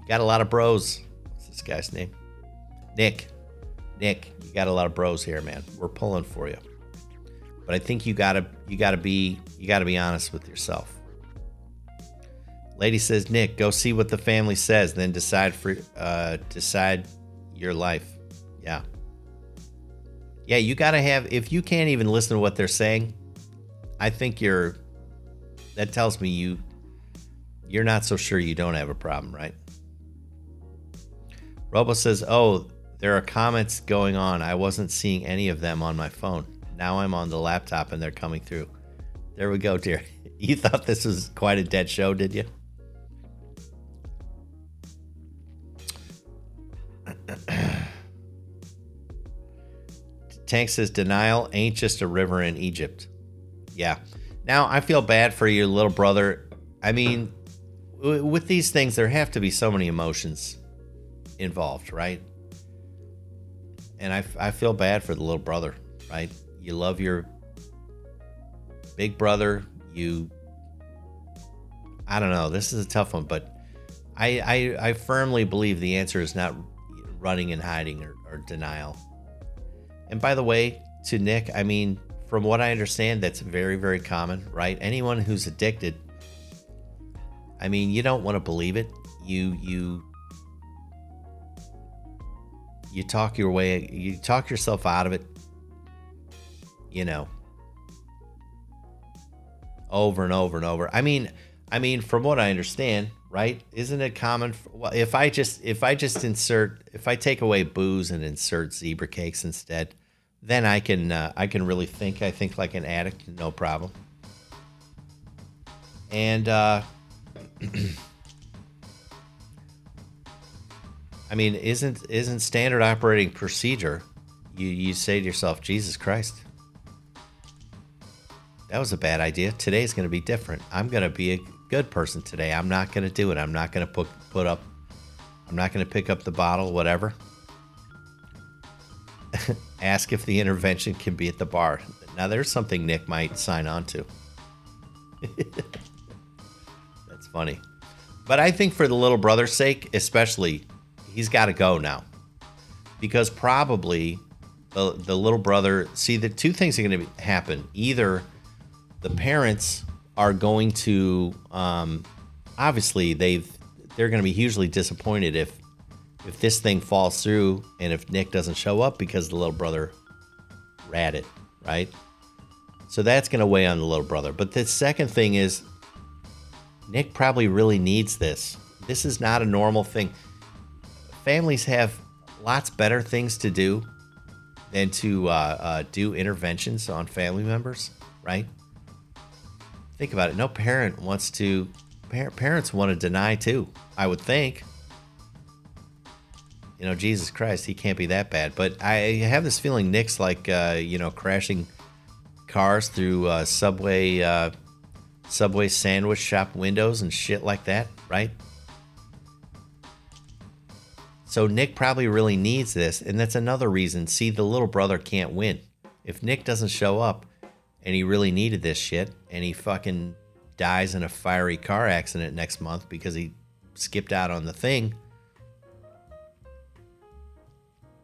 You got a lot of bros. What's this guy's name? Nick. Nick, you got a lot of bros here, man. We're pulling for you. But I think you gotta you gotta be you gotta be honest with yourself. Lady says, Nick, go see what the family says, then decide for uh, decide your life. Yeah. Yeah, you gotta have if you can't even listen to what they're saying, I think you're that tells me you you're not so sure you don't have a problem, right? Robo says, "Oh, there are comments going on. I wasn't seeing any of them on my phone. Now I'm on the laptop and they're coming through." There we go, dear. *laughs* You thought this was quite a dead show, did you? Tank says denial ain't just a river in Egypt. Yeah. Now I feel bad for your little brother. I mean, with these things, there have to be so many emotions involved, right? And I, I feel bad for the little brother, right? You love your big brother. You, I don't know. This is a tough one, but I, I, I firmly believe the answer is not running and hiding or, or denial. And by the way, to Nick, I mean, from what I understand, that's very, very common, right? Anyone who's addicted, I mean, you don't want to believe it. You, you, you talk your way, you talk yourself out of it, you know, over and over and over. I mean, I mean, from what I understand, right? Isn't it common? For, well, if I just if I just insert if I take away booze and insert zebra cakes instead, then I can uh, I can really think. I think like an addict, no problem. And uh, *clears throat* I mean, isn't isn't standard operating procedure? You you say to yourself, Jesus Christ, that was a bad idea. Today's going to be different. I'm going to be a good person today. I'm not going to do it. I'm not going to put put up. I'm not going to pick up the bottle, whatever. *laughs* Ask if the intervention can be at the bar. Now, there's something Nick might sign on to. *laughs* That's funny. But I think for the little brother's sake, especially, he's got to go now. Because probably the, the little brother, see, the two things are going to happen. Either the parents are going to, um, obviously, they've, they're going to be hugely disappointed if if this thing falls through and if Nick doesn't show up because the little brother rat it, right? So that's going to weigh on the little brother. But the second thing is Nick probably really needs this. This is not a normal thing. Families have lots better things to do than to uh, uh, do interventions on family members, right? Think about it. No parent wants to. Par- parents want to deny too. I would think you know, Jesus Christ, he can't be that bad. But I have this feeling Nick's like, uh, you know, crashing cars through uh, subway, uh, subway sandwich shop windows and shit like that, right? So Nick probably really needs this, and that's another reason. See, the little brother can't win. If Nick doesn't show up and he really needed this shit and he fucking dies in a fiery car accident next month because he skipped out on the thing,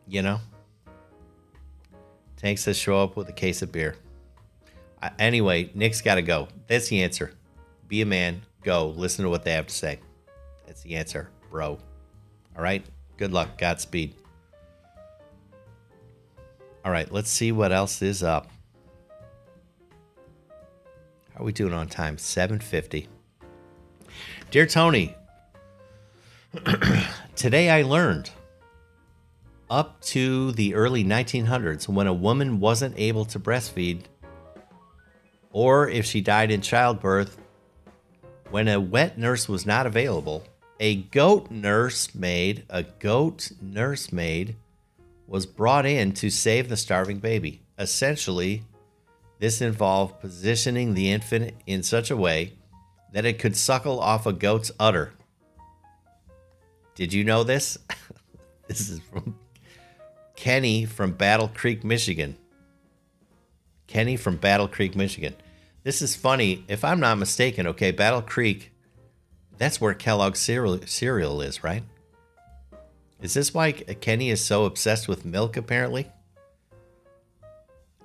you know? Tank says show up with a case of beer. Anyway, Nick's got to go. That's the answer. Be a man. Go. Listen to what they have to say. That's the answer, bro. All right. Good luck. Godspeed. All right. Let's see what else is up. How are we doing on time? 750. Dear Tony, *clears throat* today I learned up to the early 1900s when a woman wasn't able to breastfeed or if she died in childbirth, when a wet nurse was not available, a goat nursemaid, a goat nursemaid was brought in to save the starving baby. Essentially, this involved positioning the infant in such a way that it could suckle off a goat's udder. Did you know this? *laughs* this is from Kenny from Battle Creek, Michigan. Kenny from Battle Creek, Michigan. This is funny. If I'm not mistaken, okay, Battle Creek, that's where Kellogg's cereal, cereal is, right? Is this why Kenny is so obsessed with milk, apparently?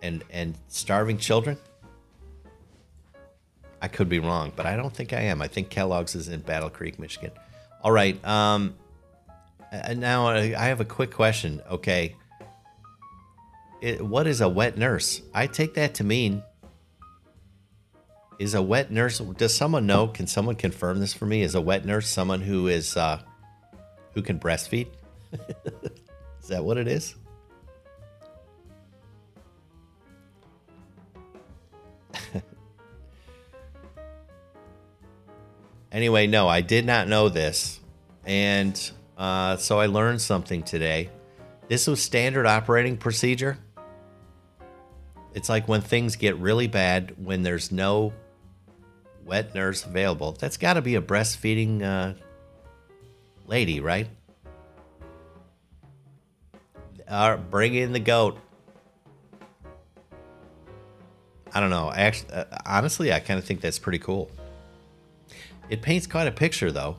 And and starving children? I could be wrong, but I don't think I am. I think Kellogg's is in Battle Creek, Michigan. All right. Um, now I have a quick question. Okay. It, what is a wet nurse? I take that to mean is a wet nurse does someone know can someone confirm this for me? Is a wet nurse someone who is uh who can breastfeed? *laughs* Is that what it is? *laughs* Anyway no i did not know this. And uh, so i learned something today. This was standard operating procedure it's like when things get really bad when there's no wet nurse available. That's got to be a breastfeeding uh, lady, right? Uh, bring in the goat. I don't know. Actually, uh, honestly, I kind of think that's pretty cool. It paints quite a picture, though.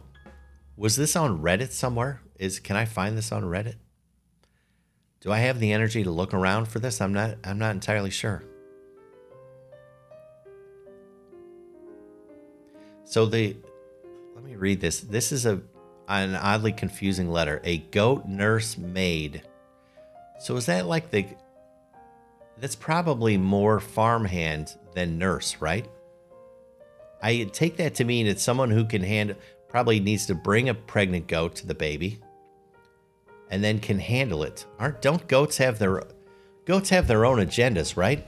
Was this on Reddit somewhere? Is can I find this on Reddit? Do I have the energy to look around for this? I'm not. I'm not entirely sure. So the let me read this. This is a an oddly confusing letter. A goat nurse maid. So is that like the that's probably more farmhand than nurse, right? I take that to mean it's someone who can hand probably needs to bring a pregnant goat to the baby and then can handle it. Aren't don't goats have their goats have their own agendas, right?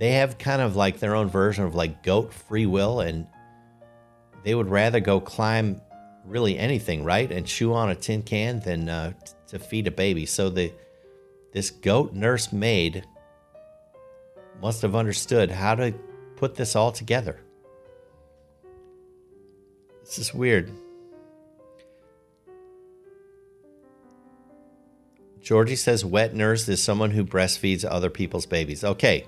They have kind of like their own version of like goat free will and they would rather go climb really anything, right, and chew on a tin can than uh, t- to feed a baby. So the this goat nurse maid must have understood how to put this all together. This is weird. Georgie says wet nurse is someone who breastfeeds other people's babies. Okay.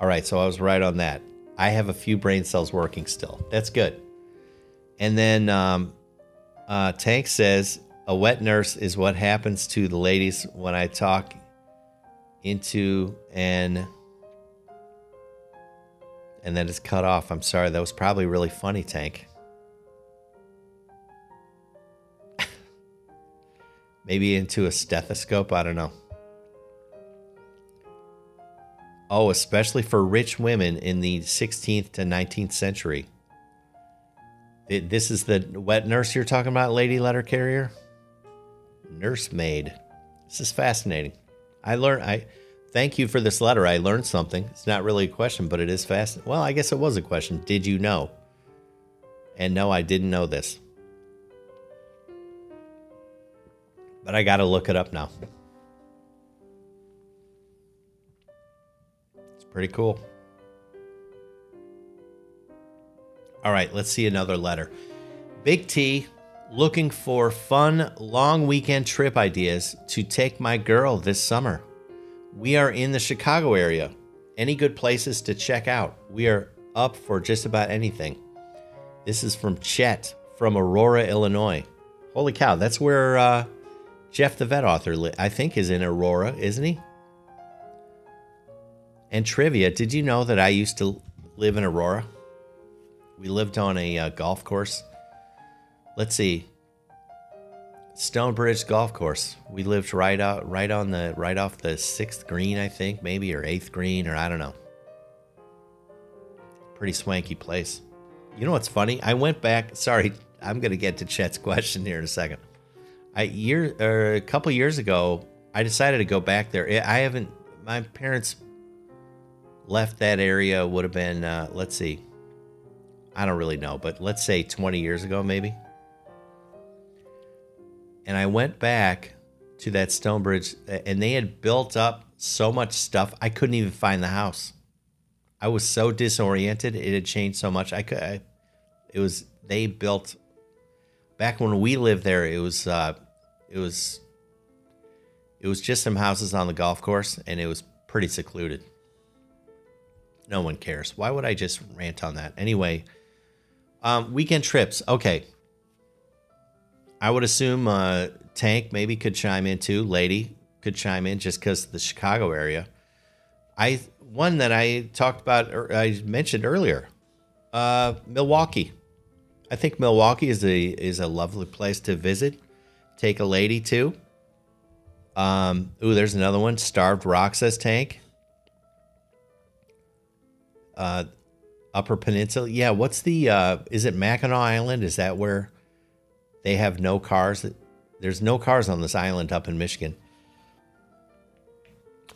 All right, so I was right on that. I have a few brain cells working still. That's good. And then um, uh, Tank says a wet nurse is what happens to the ladies when I talk into an and then it's cut off. I'm sorry, that was probably really funny, Tank. Maybe into a stethoscope, I don't know. Oh, especially for rich women in the 16th to 19th century. This is the wet nurse you're talking about, lady letter carrier? Nursemaid. This is fascinating. I learned, I thank you for this letter. I learned something. It's not really a question, but it is fascinating. Well, I guess it was a question. Did you know? And no, I didn't know this. But I got to look it up now. It's pretty cool. All right, let's see another letter. Big T looking for fun long weekend trip ideas to take my girl this summer. We are in the Chicago area. Any good places to check out? We are up for just about anything. This is from Chet from Aurora, Illinois. Holy cow, that's where uh, Jeff the Vet author, I think, is in Aurora, isn't he? And trivia did you know that I used to live in Aurora? We lived on a uh, golf course. Let's see. Stonebridge Golf Course. We lived right out, right on the, right off the sixth green, I think, maybe or eighth green, or I don't know. Pretty swanky place. You know what's funny? I went back. Sorry, I'm gonna get to Chet's question here in a second. I year or a couple years ago, I decided to go back there. I haven't. My parents left that area. Would have been. Uh, let's see. I don't really know, but let's say 20 years ago, maybe. And I went back to that Stonebridge, and they had built up so much stuff I couldn't even find the house. I was so disoriented; it had changed so much. I could. I, it was they built back when we lived there. It was. Uh, it was. It was just some houses on the golf course, and it was pretty secluded. No one cares. Why would I just rant on that? Anyway, um, weekend trips. Okay. I would assume uh, Tank maybe could chime in too. Lady could chime in just because the Chicago area. I one that I talked about or I mentioned earlier. Uh, Milwaukee. I think Milwaukee is a is a lovely place to visit. Take a lady to. Um, ooh, there's another one. Starved Rock says Tank. Uh, Upper Peninsula. Yeah, what's the uh is it Mackinac Island? Is that where they have no cars? There's no cars on this island up in Michigan.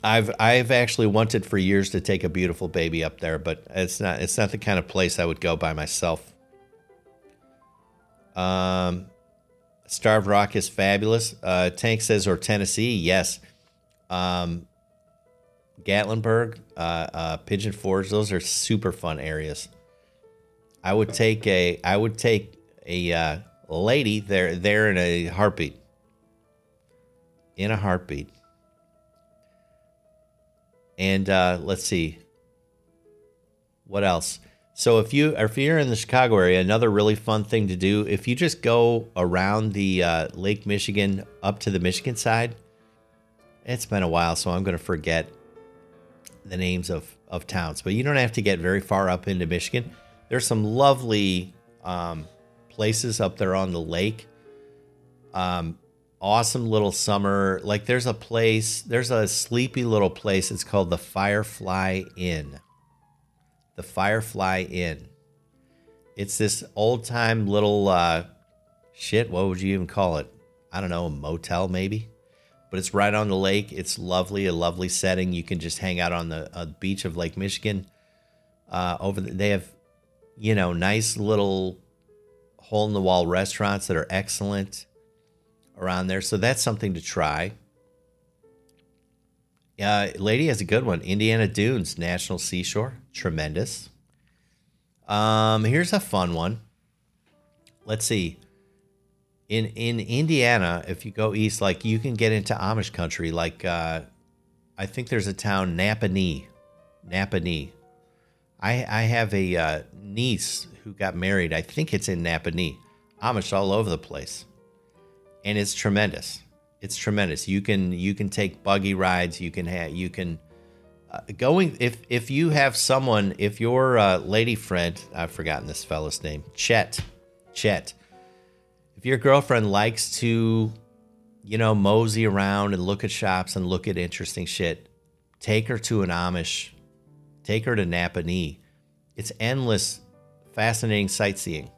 I've I've actually wanted for years to take a beautiful baby up there, but it's not it's not the kind of place I would go by myself. Um Starved Rock is fabulous. Uh Tank says or Tennessee, yes. Um Gatlinburg, uh, uh, Pigeon Forge. Those are super fun areas. I would take a I would take a uh, lady there there in a heartbeat. In a heartbeat. And uh, let's see. What else? So if you if you're in the Chicago area, another really fun thing to do if you just go around the uh, Lake Michigan up to the Michigan side. It's been a while, so I'm going to forget the names of of towns, but you don't have to get very far up into Michigan. There's some lovely um, places up there on the lake. Um, awesome little summer. Like there's a place, there's a sleepy little place. It's called the Firefly Inn. The Firefly Inn. It's this old time little uh, shit. What would you even call it? I don't know, a motel maybe but it's right on the lake. It's lovely, a lovely setting. You can just hang out on the uh, beach of Lake Michigan. Uh, over the, they have, you know, nice little hole in the wall restaurants that are excellent around there. So that's something to try. Uh, lady has a good one. Indiana Dunes National Seashore, tremendous. Um, here's a fun one. Let's see in in Indiana, if you go east, like you can get into Amish country. Like uh, I think there's a town Nappanee, Nappanee. I I have a uh, niece who got married. I think it's in Nappanee. Amish all over the place, and it's tremendous. It's tremendous. You can you can take buggy rides. You can have you can. Going if if you have someone if your uh, lady friend I've forgotten this fellow's name Chet Chet if your girlfriend likes to, you know, mosey around and look at shops and look at interesting shit, take her to an Amish, take her to Nappanee. It's endless, fascinating sightseeing.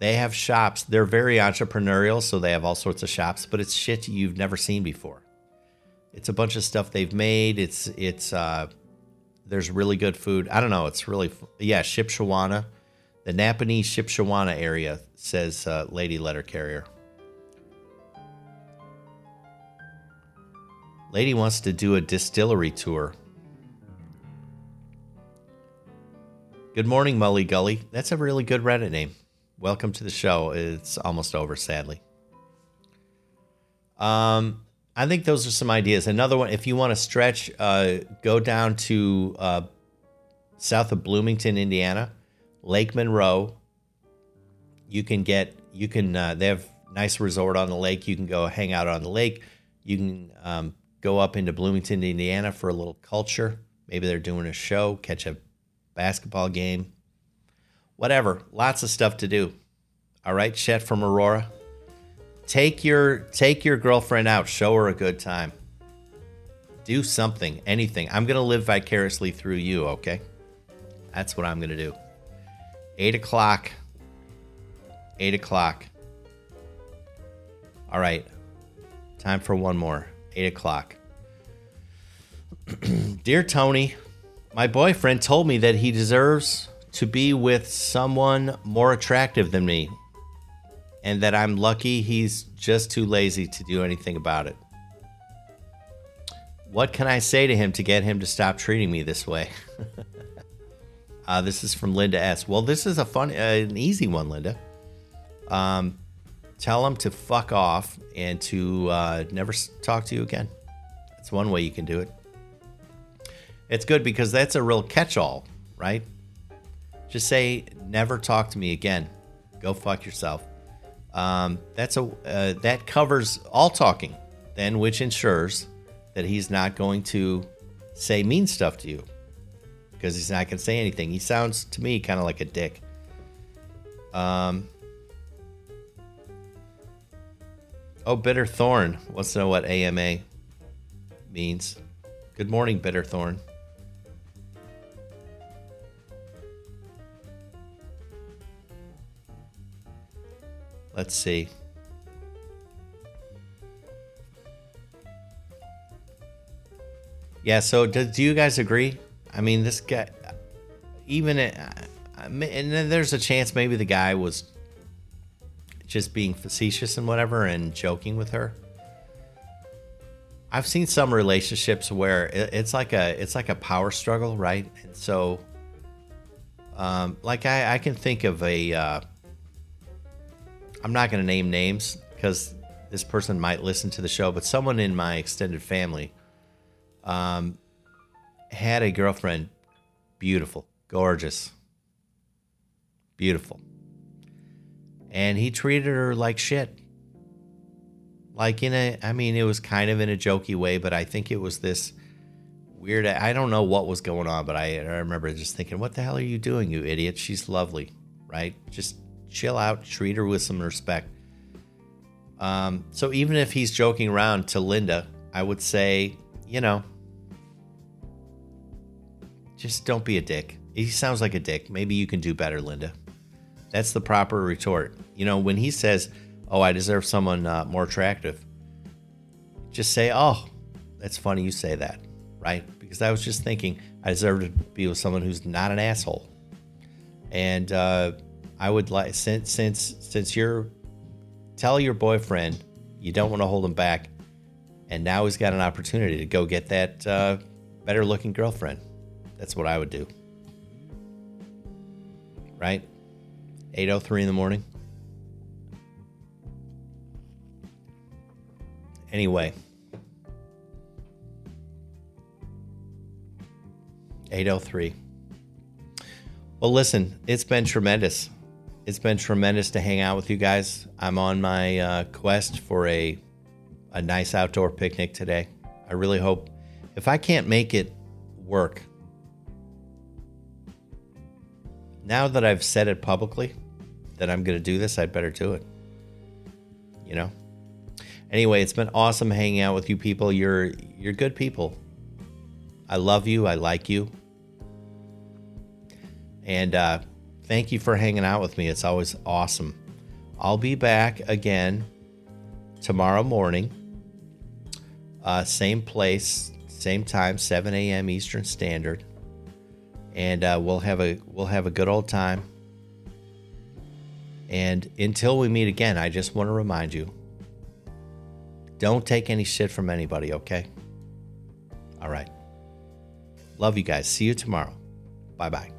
They have shops. They're very entrepreneurial, so they have all sorts of shops, but it's shit you've never seen before. It's a bunch of stuff they've made. It's it's uh there's really good food. I don't know. It's really yeah, Shipshewana the Nappanee Shipshewana area, says uh, Lady Letter Carrier. Lady wants to do a distillery tour. Good morning, Mully Gully. That's a really good Reddit name. Welcome to the show. It's almost over, sadly. Um, I think those are some ideas. Another one, if you want to stretch, uh, go down to uh, south of Bloomington, Indiana, Lake Monroe. You can get, you can, uh, they have nice resort on the lake. You can go hang out on the lake. You can um, go up into Bloomington, Indiana for a little culture. Maybe they're doing a show, catch a basketball game, whatever. Lots of stuff to do. All right, Chet from Aurora. Take your take your girlfriend out. Show her a good time. Do something, anything. I'm gonna live vicariously through you. Okay, that's what I'm gonna do. Eight o'clock. Eight o'clock. All right. Time for one more. Eight o'clock. *clears throat* Dear Tony, my boyfriend told me that he deserves to be with someone more attractive than me, and that I'm lucky he's just too lazy to do anything about it. What can I say to him to get him to stop treating me this way? *laughs* uh, this is from Linda S. Well, this is a fun, uh, an easy one, Linda. Um, tell him to fuck off and to uh, never talk to you again. That's one way you can do it. It's good because that's a real catch-all, right? Just say, "Never talk to me again." Go fuck yourself. Um, that's a uh, that covers all talking, then, which ensures that he's not going to say mean stuff to you because he's not going to say anything. He sounds to me kind of like a dick. Um. Oh, bitter thorn wants to know what AMA means. Good morning, bitter thorn. Let's see. Yeah, so do, do you guys agree? I mean, this guy, even, it, and then there's a chance maybe the guy was just being facetious and whatever and joking with her. I've seen some relationships where it, it's like a it's like a power struggle, right? And so, um, like I, I can think of a. Uh, I'm not going to name names because this person might listen to the show, but someone in my extended family, um, had a girlfriend, beautiful, gorgeous, beautiful and he treated her like shit. Like in a, I mean, it was kind of in a jokey way, but I think it was this weird. I don't know what was going on, but I, I remember just thinking, "What the hell are you doing, you idiot? She's lovely, right? Just chill out, treat her with some respect." Um, so even if he's joking around to Linda, I would say, you know, just don't be a dick. He sounds like a dick. Maybe you can do better, Linda. That's the proper retort. You know, when he says, "Oh, I deserve someone uh, more attractive," just say, "Oh, that's funny you say that," right? Because I was just thinking I deserve to be with someone who's not an asshole. And uh, I would like since since since you're tell your boyfriend you don't want to hold him back, and now he's got an opportunity to go get that uh, better looking girlfriend. That's what I would do. Right? 8.03 in the morning. Anyway. 803. Well, listen, it's been tremendous. It's been tremendous to hang out with you guys. I'm on my uh, quest for a a nice outdoor picnic today. I really hope if I can't make it work, now that I've said it publicly that I'm going to do this, I'd better do it. You know? Anyway, it's been awesome hanging out with you people. You're you're good people. I love you. I like you. And uh, thank you for hanging out with me. It's always awesome. I'll be back again tomorrow morning. Uh, same place, same time, 7 a.m. Eastern Standard, and uh, we'll have a we'll have a good old time. And until we meet again, I just want to remind you: don't take any shit from anybody. Okay. All right. Love you guys. See you tomorrow. Bye bye.